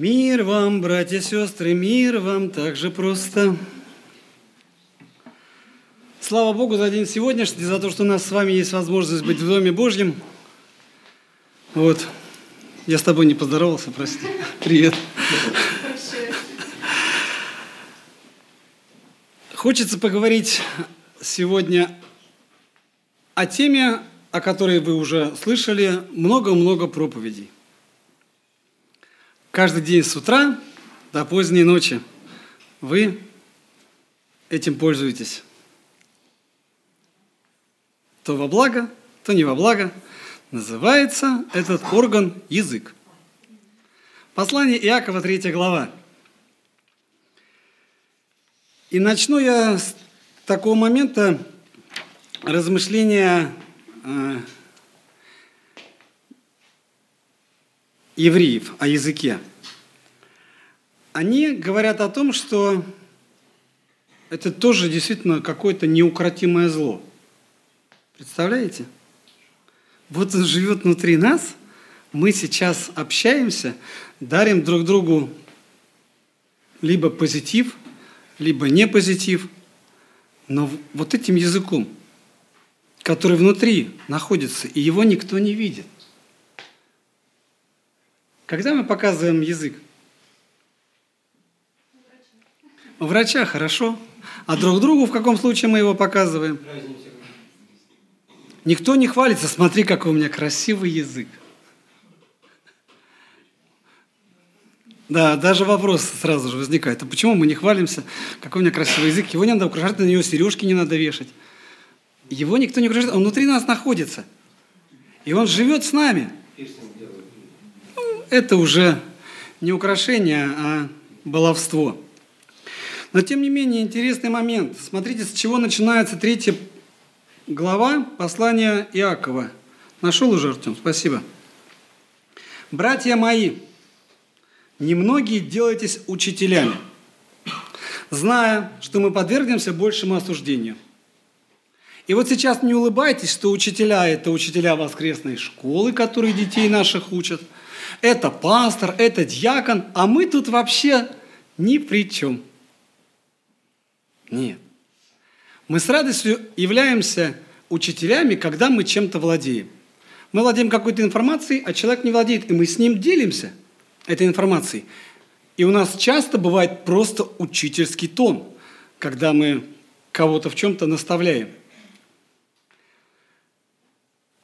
Мир вам, братья и сестры, мир вам так же просто. Слава Богу за день сегодняшний, за то, что у нас с вами есть возможность быть в Доме Божьем. Вот. Я с тобой не поздоровался, прости. Привет. Хочется поговорить сегодня о теме, о которой вы уже слышали много-много проповедей. Каждый день с утра до поздней ночи вы этим пользуетесь. То во благо, то не во благо. Называется этот орган язык. Послание Иакова, 3 глава. И начну я с такого момента размышления э, евреев о языке. Они говорят о том, что это тоже действительно какое-то неукротимое зло. Представляете? Вот он живет внутри нас, мы сейчас общаемся, дарим друг другу либо позитив, либо не позитив, но вот этим языком, который внутри находится, и его никто не видит. Когда мы показываем язык? У врача хорошо. А друг другу в каком случае мы его показываем? Никто не хвалится, смотри, какой у меня красивый язык. Да, даже вопрос сразу же возникает. А почему мы не хвалимся? Какой у меня красивый язык? Его не надо украшать, на него сережки не надо вешать. Его никто не украшает, он внутри нас находится. И он живет с нами. Ну, это уже не украшение, а баловство. Но тем не менее, интересный момент. Смотрите, с чего начинается третья глава послания Иакова. Нашел уже, Артем? Спасибо. «Братья мои, немногие делайтесь учителями, зная, что мы подвергнемся большему осуждению. И вот сейчас не улыбайтесь, что учителя – это учителя воскресной школы, которые детей наших учат. Это пастор, это дьякон, а мы тут вообще ни при чем. Нет. Мы с радостью являемся учителями, когда мы чем-то владеем. Мы владеем какой-то информацией, а человек не владеет, и мы с ним делимся этой информацией. И у нас часто бывает просто учительский тон, когда мы кого-то в чем-то наставляем.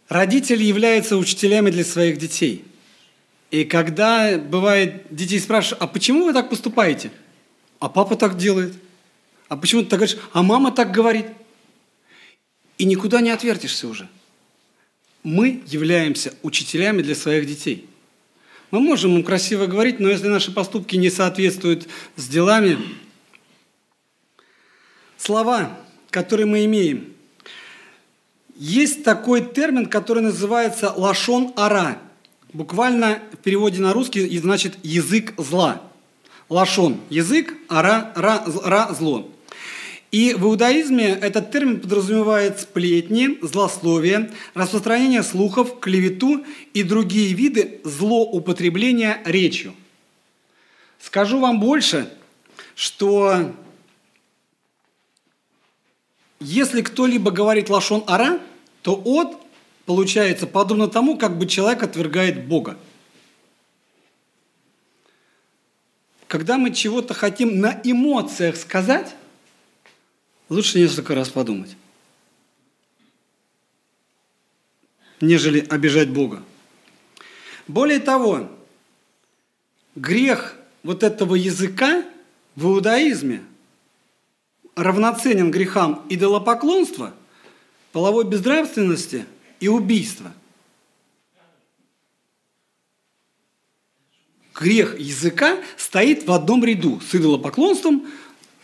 Родители являются учителями для своих детей. И когда бывает, детей спрашивают, а почему вы так поступаете? А папа так делает – а почему ты так говоришь? А мама так говорит. И никуда не отвертишься уже. Мы являемся учителями для своих детей. Мы можем им красиво говорить, но если наши поступки не соответствуют с делами, слова, которые мы имеем, есть такой термин, который называется лашон ара. Буквально в переводе на русский значит язык зла. Лашон – язык, ара, ра, ра – зло. И в иудаизме этот термин подразумевает сплетни, злословие, распространение слухов, клевету и другие виды злоупотребления речью. Скажу вам больше, что если кто-либо говорит лашон ара, то от получается подобно тому, как бы человек отвергает Бога. Когда мы чего-то хотим на эмоциях сказать, лучше несколько раз подумать, нежели обижать Бога. Более того, грех вот этого языка в иудаизме равноценен грехам идолопоклонства, половой безнравственности и убийства. Грех языка стоит в одном ряду с идолопоклонством,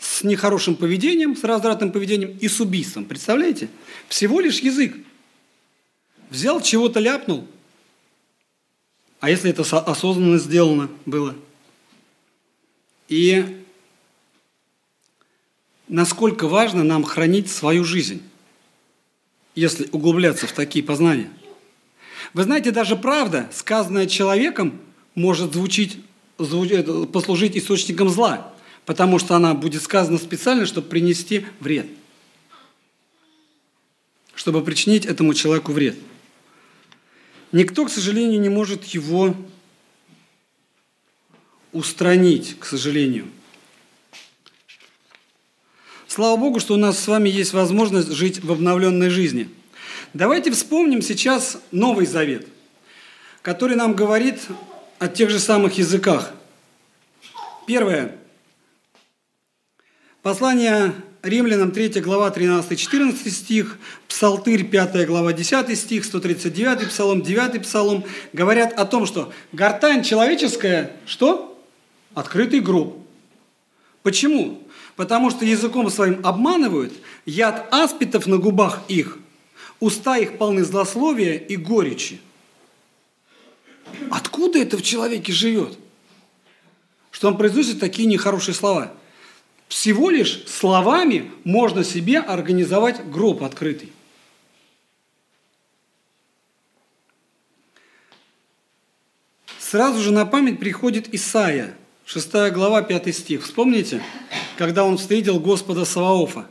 с нехорошим поведением, с развратным поведением и с убийством. Представляете? Всего лишь язык. Взял, чего-то ляпнул. А если это осознанно сделано было? И насколько важно нам хранить свою жизнь, если углубляться в такие познания. Вы знаете, даже правда, сказанная человеком, может звучить послужить источником зла, потому что она будет сказана специально, чтобы принести вред, чтобы причинить этому человеку вред. Никто, к сожалению, не может его устранить, к сожалению. Слава Богу, что у нас с вами есть возможность жить в обновленной жизни. Давайте вспомним сейчас Новый Завет, который нам говорит о тех же самых языках. Первое. Послание Римлянам 3 глава 13-14 стих, Псалтырь 5 глава 10 стих, 139 псалом, 9 псалом говорят о том, что гортань человеческая, что? Открытый гроб. Почему? Потому что языком своим обманывают, яд аспитов на губах их, уста их полны злословия и горечи. Откуда это в человеке живет? Что он произносит такие нехорошие слова. Всего лишь словами можно себе организовать гроб открытый. Сразу же на память приходит Исаия, 6 глава, 5 стих. Вспомните, когда он встретил Господа Саваофа.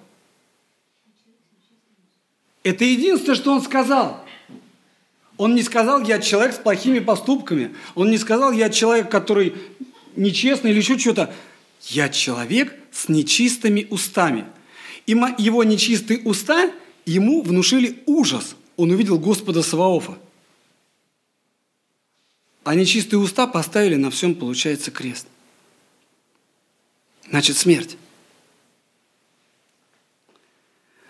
Это единственное, что он сказал. Он не сказал, я человек с плохими поступками. Он не сказал, я человек, который нечестный или еще что-то. Я человек с нечистыми устами. И его нечистые уста ему внушили ужас. Он увидел Господа Саваофа. А нечистые уста поставили на всем, получается, крест. Значит, смерть.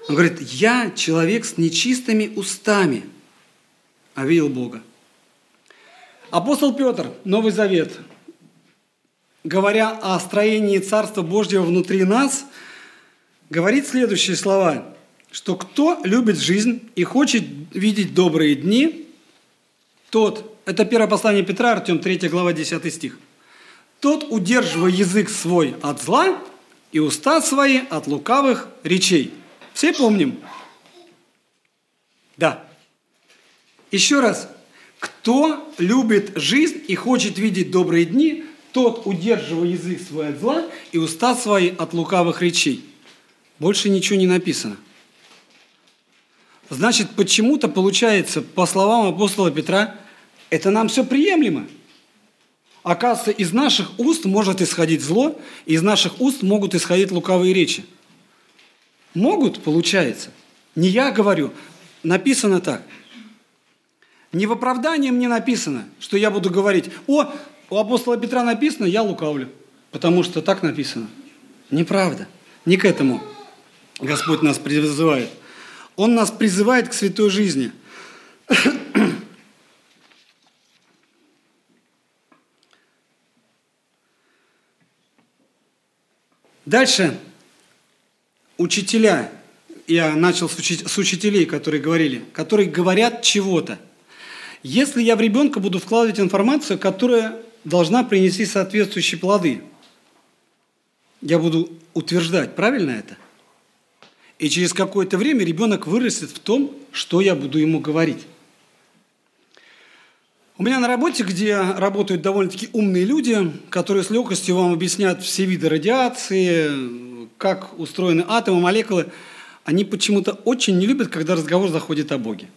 Он говорит, я человек с нечистыми устами – а видел Бога. Апостол Петр, Новый Завет, говоря о строении Царства Божьего внутри нас, говорит следующие слова, что кто любит жизнь и хочет видеть добрые дни, тот, это первое послание Петра, Артем, 3 глава, 10 стих, тот, удерживая язык свой от зла и уста свои от лукавых речей. Все помним? Да. Еще раз, кто любит жизнь и хочет видеть добрые дни, тот удерживая язык свой от зла и уста свои от лукавых речей. Больше ничего не написано. Значит, почему-то получается, по словам апостола Петра, это нам все приемлемо. Оказывается, из наших уст может исходить зло, и из наших уст могут исходить лукавые речи. Могут, получается. Не я говорю, написано так – не в оправдании мне написано, что я буду говорить, о, у апостола Петра написано, я лукавлю, потому что так написано. Неправда. Не к этому Господь нас призывает. Он нас призывает к святой жизни. Дальше учителя, я начал с, учителей, которые говорили, которые говорят чего-то – если я в ребенка буду вкладывать информацию, которая должна принести соответствующие плоды, я буду утверждать, правильно это? И через какое-то время ребенок вырастет в том, что я буду ему говорить. У меня на работе, где работают довольно-таки умные люди, которые с легкостью вам объяснят все виды радиации, как устроены атомы, молекулы, они почему-то очень не любят, когда разговор заходит о Боге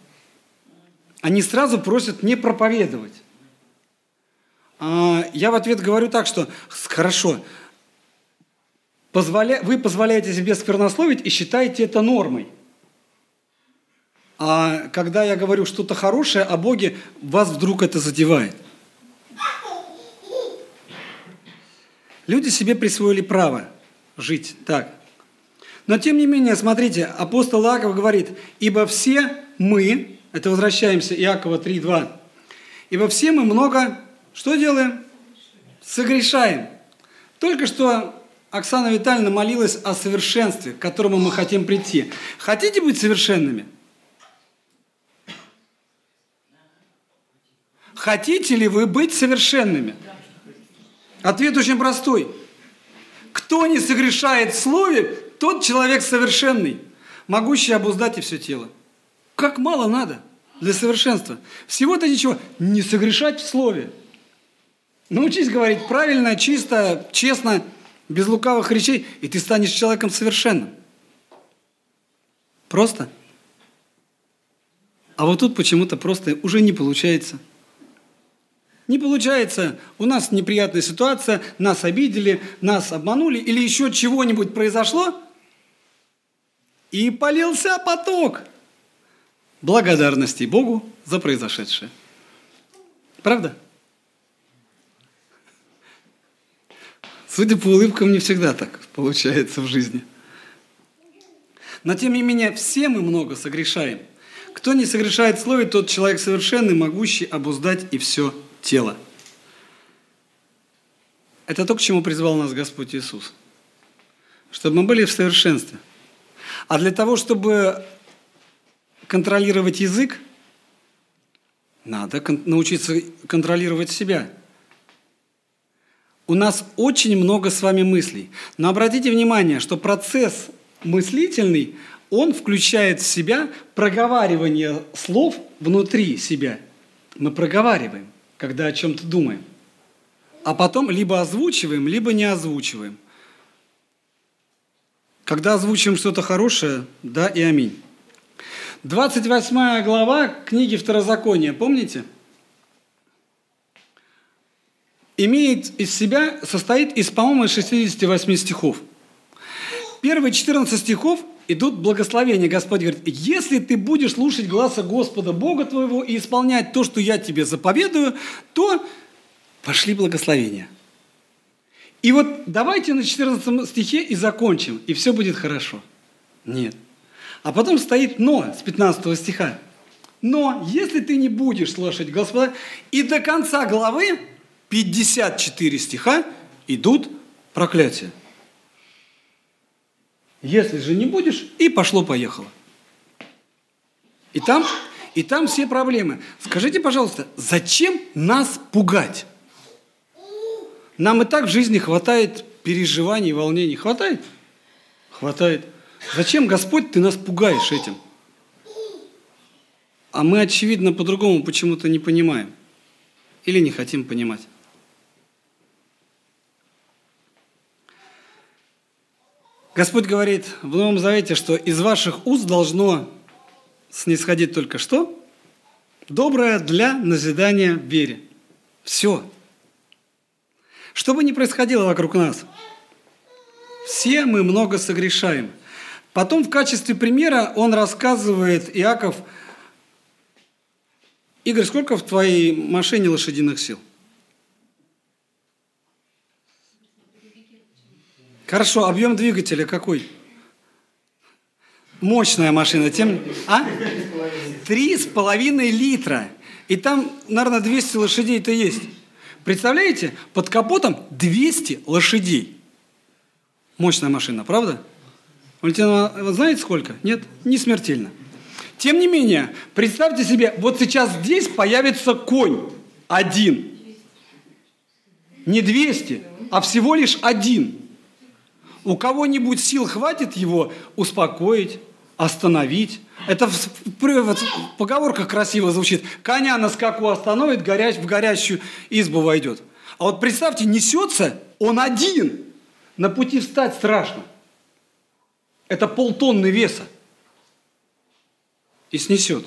они сразу просят не проповедовать. А, я в ответ говорю так, что хорошо, позволя... вы позволяете себе сквернословить и считаете это нормой. А когда я говорю что-то хорошее о Боге, вас вдруг это задевает. Люди себе присвоили право жить так. Но тем не менее, смотрите, апостол Иаков говорит, ибо все мы, это возвращаемся, Иакова 3.2. Ибо все мы много, что делаем? Согрешаем. Только что Оксана Витальевна молилась о совершенстве, к которому мы хотим прийти. Хотите быть совершенными? Хотите ли вы быть совершенными? Ответ очень простой. Кто не согрешает в слове, тот человек совершенный, могущий обуздать и все тело. Как мало надо для совершенства. Всего-то ничего. Не согрешать в слове. Научись говорить правильно, чисто, честно, без лукавых речей, и ты станешь человеком совершенным. Просто. А вот тут почему-то просто уже не получается. Не получается, у нас неприятная ситуация, нас обидели, нас обманули или еще чего-нибудь произошло, и полился поток благодарности Богу за произошедшее. Правда? Судя по улыбкам, не всегда так получается в жизни. Но тем не менее, все мы много согрешаем. Кто не согрешает слове, тот человек совершенный, могущий обуздать и все тело. Это то, к чему призвал нас Господь Иисус. Чтобы мы были в совершенстве. А для того, чтобы контролировать язык, надо научиться контролировать себя. У нас очень много с вами мыслей. Но обратите внимание, что процесс мыслительный, он включает в себя проговаривание слов внутри себя. Мы проговариваем когда о чем-то думаем. А потом либо озвучиваем, либо не озвучиваем. Когда озвучиваем что-то хорошее, да и аминь. 28 глава книги Второзакония, помните? Имеет из себя, состоит из, по-моему, 68 стихов. Первые 14 стихов идут благословения. Господь говорит, если ты будешь слушать глаза Господа Бога твоего и исполнять то, что я тебе заповедую, то пошли благословения. И вот давайте на 14 стихе и закончим, и все будет хорошо. Нет. А потом стоит «но» с 15 стиха. Но если ты не будешь слушать Господа, и до конца главы 54 стиха идут проклятия. Если же не будешь, и пошло-поехало. И там, и там все проблемы. Скажите, пожалуйста, зачем нас пугать? Нам и так в жизни хватает переживаний, волнений. Хватает? Хватает. Зачем, Господь, ты нас пугаешь этим? А мы, очевидно, по-другому почему-то не понимаем. Или не хотим понимать. Господь говорит в Новом Завете, что из ваших уст должно снисходить только что? Доброе для назидания вере. Все. Что бы ни происходило вокруг нас, все мы много согрешаем. Потом в качестве примера он рассказывает, Иаков, Игорь, сколько в твоей машине лошадиных сил? Хорошо, объем двигателя какой? Мощная машина. Тем... А? Три с половиной литра. И там, наверное, 200 лошадей-то есть. Представляете? Под капотом 200 лошадей. Мощная машина, правда? Валентина, знаете сколько? Нет? Не смертельно. Тем не менее, представьте себе, вот сейчас здесь появится конь один. Не 200, а всего лишь один. У кого-нибудь сил хватит его успокоить, остановить. Это в, в, красиво звучит. Коня на скаку остановит, горяч, в горящую избу войдет. А вот представьте, несется он один. На пути встать страшно. Это полтонны веса. И снесет.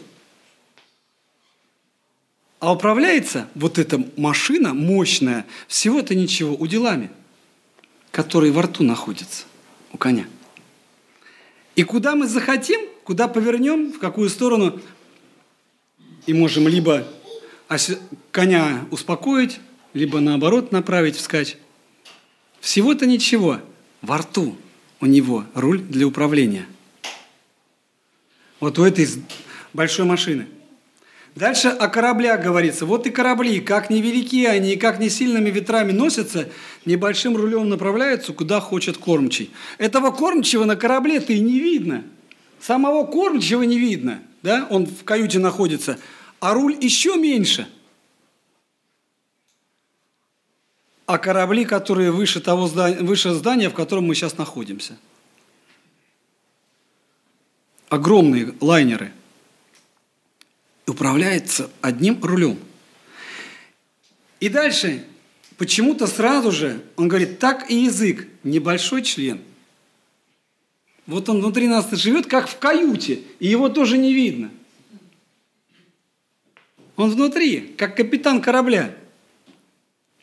А управляется вот эта машина мощная всего-то ничего, уделами – который во рту находится у коня. И куда мы захотим, куда повернем, в какую сторону, и можем либо коня успокоить, либо наоборот направить вскачь. Всего-то ничего. Во рту у него руль для управления. Вот у этой большой машины – Дальше о кораблях говорится. Вот и корабли, как невелики они и как не сильными ветрами носятся, небольшим рулем направляются, куда хочет кормчий. Этого кормчего на корабле-то и не видно. Самого кормчего не видно. Да? Он в каюте находится. А руль еще меньше. А корабли, которые выше, того здания, выше здания, в котором мы сейчас находимся. Огромные лайнеры – управляется одним рулем. И дальше почему-то сразу же он говорит, так и язык, небольшой член. Вот он внутри нас живет, как в каюте, и его тоже не видно. Он внутри, как капитан корабля.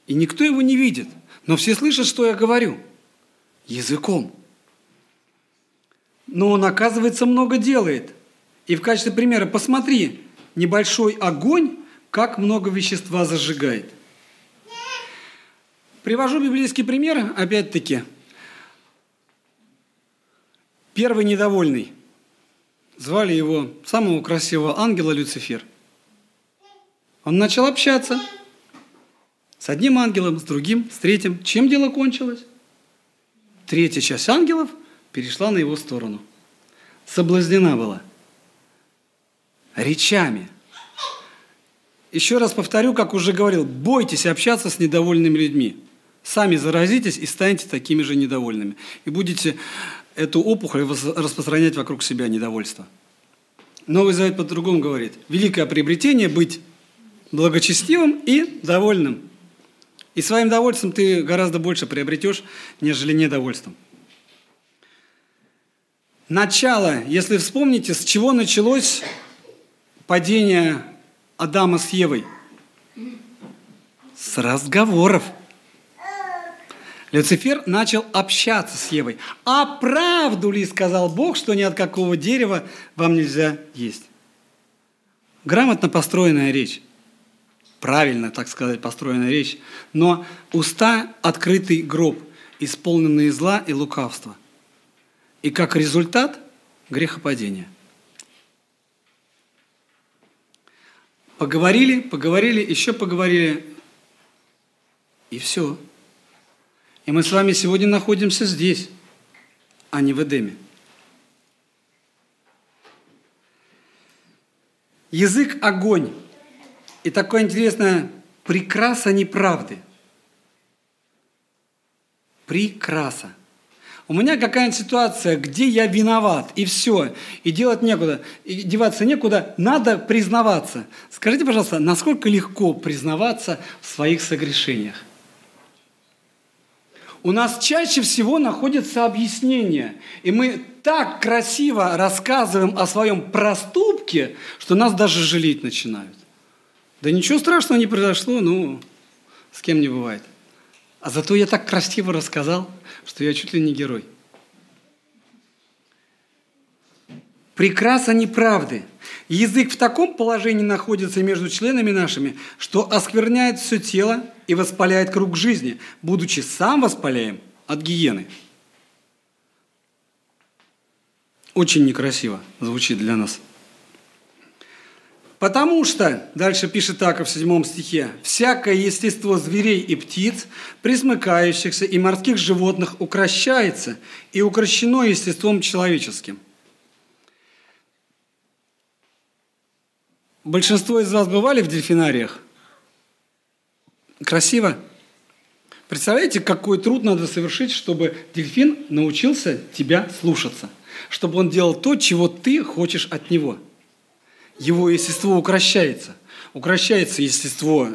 И никто его не видит. Но все слышат, что я говорю. Языком. Но он, оказывается, много делает. И в качестве примера посмотри, небольшой огонь, как много вещества зажигает. Привожу библейский пример, опять-таки. Первый недовольный. Звали его самого красивого ангела Люцифер. Он начал общаться с одним ангелом, с другим, с третьим. Чем дело кончилось? Третья часть ангелов перешла на его сторону. Соблазнена была. Речами. Еще раз повторю, как уже говорил, бойтесь общаться с недовольными людьми. Сами заразитесь и станете такими же недовольными. И будете эту опухоль распространять вокруг себя недовольство. Новый Завет по-другому говорит. Великое приобретение – быть благочестивым и довольным. И своим довольством ты гораздо больше приобретешь, нежели недовольством. Начало, если вспомните, с чего началось падение Адама с Евой? С разговоров. Люцифер начал общаться с Евой. А правду ли сказал Бог, что ни от какого дерева вам нельзя есть? Грамотно построенная речь правильно, так сказать, построенная речь, но уста – открытый гроб, исполненный зла и лукавства. И как результат – грехопадение. Поговорили, поговорили, еще поговорили, и все. И мы с вами сегодня находимся здесь, а не в Эдеме. Язык – огонь. И такое интересное прекраса неправды. Прекраса. У меня какая-нибудь ситуация, где я виноват, и все, и делать некуда, и деваться некуда, надо признаваться. Скажите, пожалуйста, насколько легко признаваться в своих согрешениях? У нас чаще всего находятся объяснения, и мы так красиво рассказываем о своем проступке, что нас даже жалеть начинают. Да ничего страшного не произошло, ну, с кем не бывает. А зато я так красиво рассказал, что я чуть ли не герой. Прекраса неправды. Язык в таком положении находится между членами нашими, что оскверняет все тело и воспаляет круг жизни, будучи сам воспаляем от гиены. Очень некрасиво звучит для нас. Потому что, дальше пишет так в седьмом стихе, «всякое естество зверей и птиц, присмыкающихся и морских животных укращается и укращено естеством человеческим». Большинство из вас бывали в дельфинариях? Красиво? Представляете, какой труд надо совершить, чтобы дельфин научился тебя слушаться, чтобы он делал то, чего ты хочешь от него – его естество укращается. Укращается естество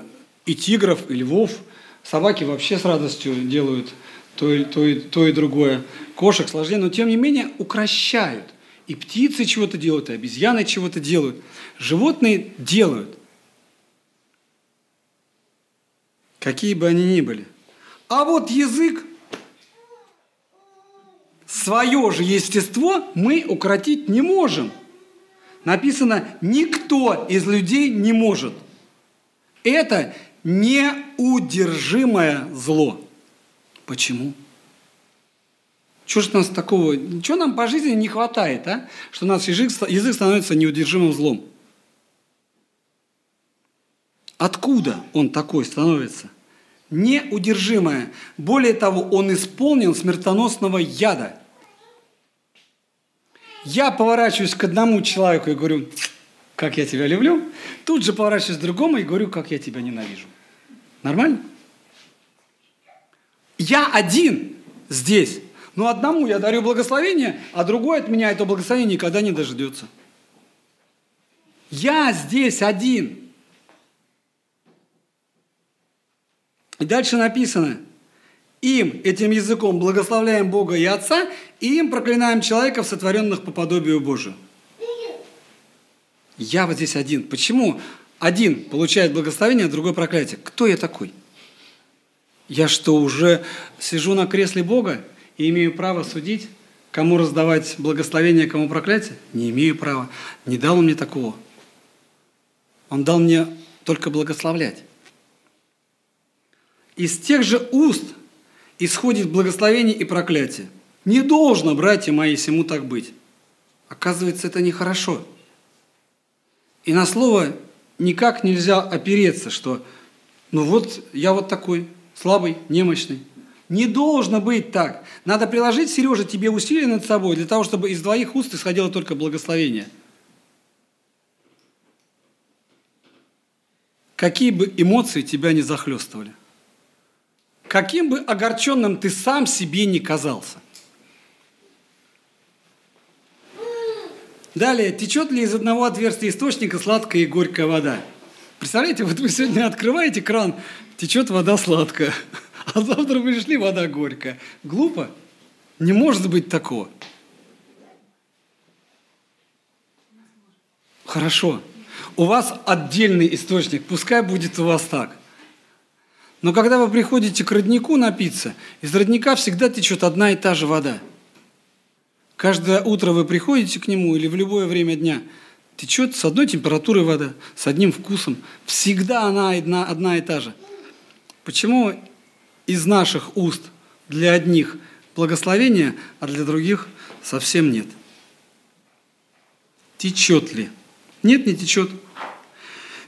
и тигров, и львов. Собаки вообще с радостью делают то и, то и, то и другое. Кошек сложнее, но тем не менее укращают. И птицы чего-то делают, и обезьяны чего-то делают. Животные делают. Какие бы они ни были. А вот язык, свое же естество мы укротить не можем – написано, никто из людей не может. Это неудержимое зло. Почему? Чего же нас такого, чего нам по жизни не хватает, а? что у нас язык, язык становится неудержимым злом? Откуда он такой становится? Неудержимое. Более того, он исполнен смертоносного яда – я поворачиваюсь к одному человеку и говорю, как я тебя люблю. Тут же поворачиваюсь к другому и говорю, как я тебя ненавижу. Нормально? Я один здесь. Но одному я дарю благословение, а другой от меня это благословение никогда не дождется. Я здесь один. И дальше написано, им, этим языком, благословляем Бога и Отца, и им проклинаем человеков, сотворенных по подобию Божию. Я вот здесь один. Почему один получает благословение, а другой проклятие? Кто я такой? Я что, уже сижу на кресле Бога и имею право судить, кому раздавать благословение, кому проклятие? Не имею права. Не дал он мне такого. Он дал мне только благословлять. Из тех же уст исходит благословение и проклятие. Не должно, братья мои, всему так быть. Оказывается, это нехорошо. И на слово никак нельзя опереться, что ну вот я вот такой, слабый, немощный. Не должно быть так. Надо приложить, Сережа, тебе усилия над собой, для того, чтобы из двоих уст исходило только благословение. Какие бы эмоции тебя не захлестывали. Каким бы огорченным ты сам себе не казался. Далее, течет ли из одного отверстия источника сладкая и горькая вода? Представляете, вот вы сегодня открываете кран, течет вода сладкая, а завтра пришли вода горькая. Глупо? Не может быть такого. Хорошо. У вас отдельный источник, пускай будет у вас так. Но когда вы приходите к роднику напиться, из родника всегда течет одна и та же вода – Каждое утро вы приходите к нему или в любое время дня, течет с одной температурой вода, с одним вкусом. Всегда она одна, одна и та же. Почему из наших уст для одних благословение, а для других совсем нет? Течет ли? Нет, не течет.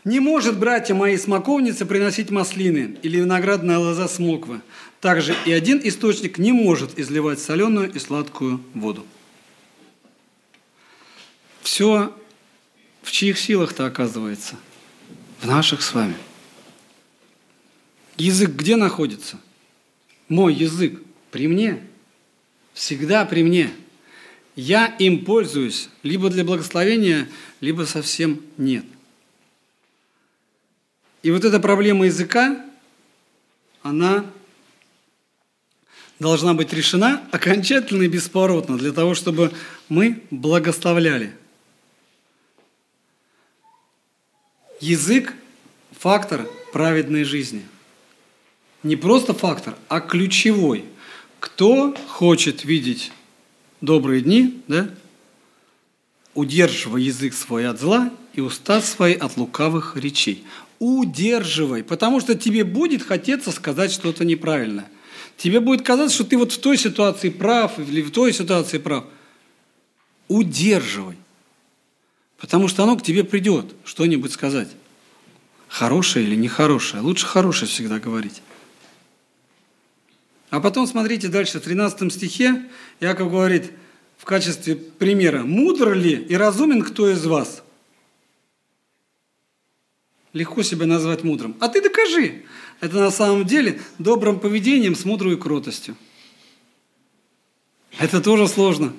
Не может, братья мои, смоковницы приносить маслины или виноградная лоза смоквы. Также и один источник не может изливать соленую и сладкую воду. Все в чьих силах-то оказывается? В наших с вами. Язык где находится? Мой язык при мне. Всегда при мне. Я им пользуюсь либо для благословения, либо совсем нет. И вот эта проблема языка, она должна быть решена окончательно и бесповоротно для того, чтобы мы благословляли – Язык – фактор праведной жизни. Не просто фактор, а ключевой. Кто хочет видеть добрые дни, да? удерживай язык свой от зла и уста свои от лукавых речей. Удерживай, потому что тебе будет хотеться сказать что-то неправильное. Тебе будет казаться, что ты вот в той ситуации прав или в той ситуации прав. Удерживай. Потому что оно к тебе придет что-нибудь сказать. Хорошее или нехорошее. Лучше хорошее всегда говорить. А потом смотрите дальше, в 13 стихе Яков говорит в качестве примера, «Мудр ли и разумен кто из вас?» Легко себя назвать мудрым. А ты докажи. Это на самом деле добрым поведением с мудрой кротостью. Это тоже сложно.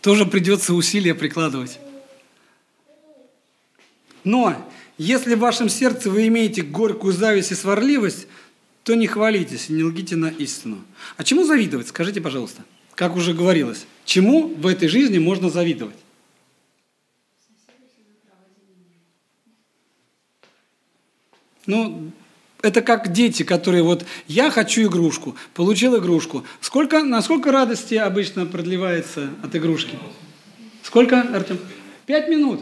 Тоже придется усилия прикладывать. Но если в вашем сердце вы имеете горькую зависть и сварливость, то не хвалитесь не лгите на истину. А чему завидовать? Скажите, пожалуйста. Как уже говорилось, чему в этой жизни можно завидовать? Ну, это как дети, которые вот я хочу игрушку, получил игрушку. Сколько, насколько радости обычно продлевается от игрушки? Сколько, Артем? Пять минут.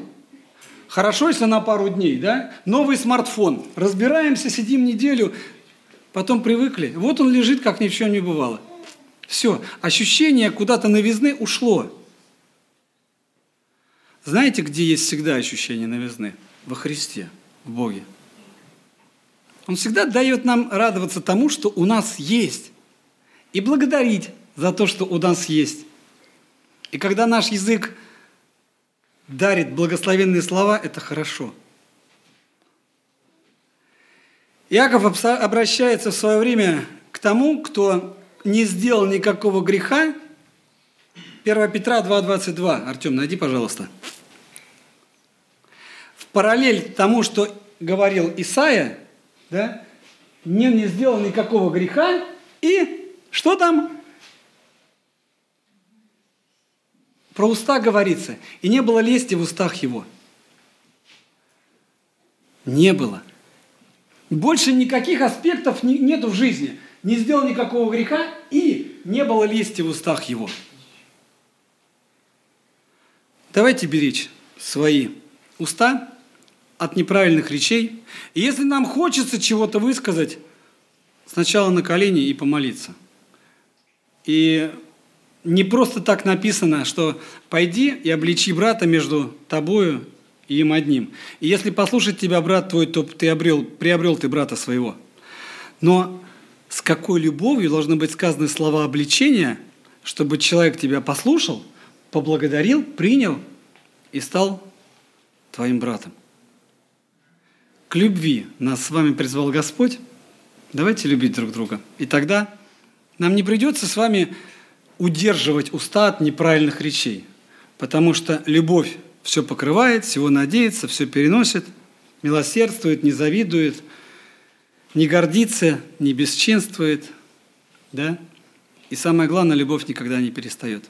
Хорошо, если на пару дней, да? Новый смартфон. Разбираемся, сидим неделю, потом привыкли. Вот он лежит, как ни в чем не бывало. Все, ощущение куда-то новизны ушло. Знаете, где есть всегда ощущение новизны? Во Христе, в Боге. Он всегда дает нам радоваться тому, что у нас есть. И благодарить за то, что у нас есть. И когда наш язык дарит благословенные слова, это хорошо. Иаков обращается в свое время к тому, кто не сделал никакого греха. 1 Петра 2,22. Артем, найди, пожалуйста. В параллель тому, что говорил Исаия, да, не, не сделал никакого греха, и что там? Про уста говорится, и не было лести в устах его. Не было. Больше никаких аспектов нету в жизни. Не сделал никакого греха, и не было лести в устах его. Давайте беречь свои уста от неправильных речей. И если нам хочется чего-то высказать, сначала на колени и помолиться. И не просто так написано, что пойди и обличи брата между тобою и им одним. И если послушать тебя брат твой, то ты обрел, приобрел ты брата своего. Но с какой любовью должны быть сказаны слова обличения, чтобы человек тебя послушал, поблагодарил, принял и стал твоим братом. К любви нас с вами призвал Господь. Давайте любить друг друга. И тогда нам не придется с вами удерживать уста от неправильных речей, потому что любовь все покрывает, всего надеется, все переносит, милосердствует, не завидует, не гордится, не бесчинствует, да? И самое главное, любовь никогда не перестает.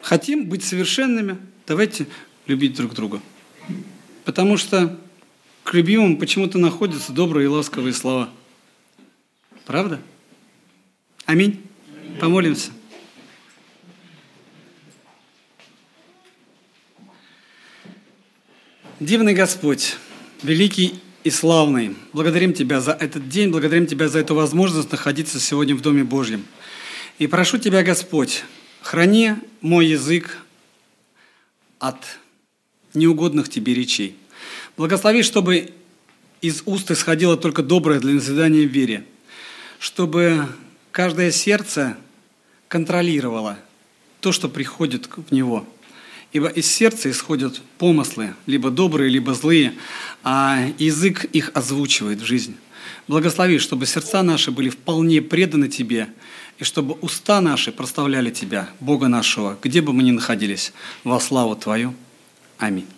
Хотим быть совершенными, давайте любить друг друга. Потому что к любимым почему-то находятся добрые и ласковые слова. Правда? Аминь. Помолимся. Дивный Господь, великий и славный, благодарим Тебя за этот день, благодарим Тебя за эту возможность находиться сегодня в Доме Божьем. И прошу Тебя, Господь, храни мой язык от неугодных Тебе речей. Благослови, чтобы из уст исходило только доброе для назидания в вере, чтобы каждое сердце контролировало то, что приходит в него – Ибо из сердца исходят помыслы, либо добрые, либо злые, а язык их озвучивает в жизнь. Благослови, чтобы сердца наши были вполне преданы Тебе, и чтобы уста наши проставляли Тебя, Бога нашего, где бы мы ни находились, во славу Твою. Аминь.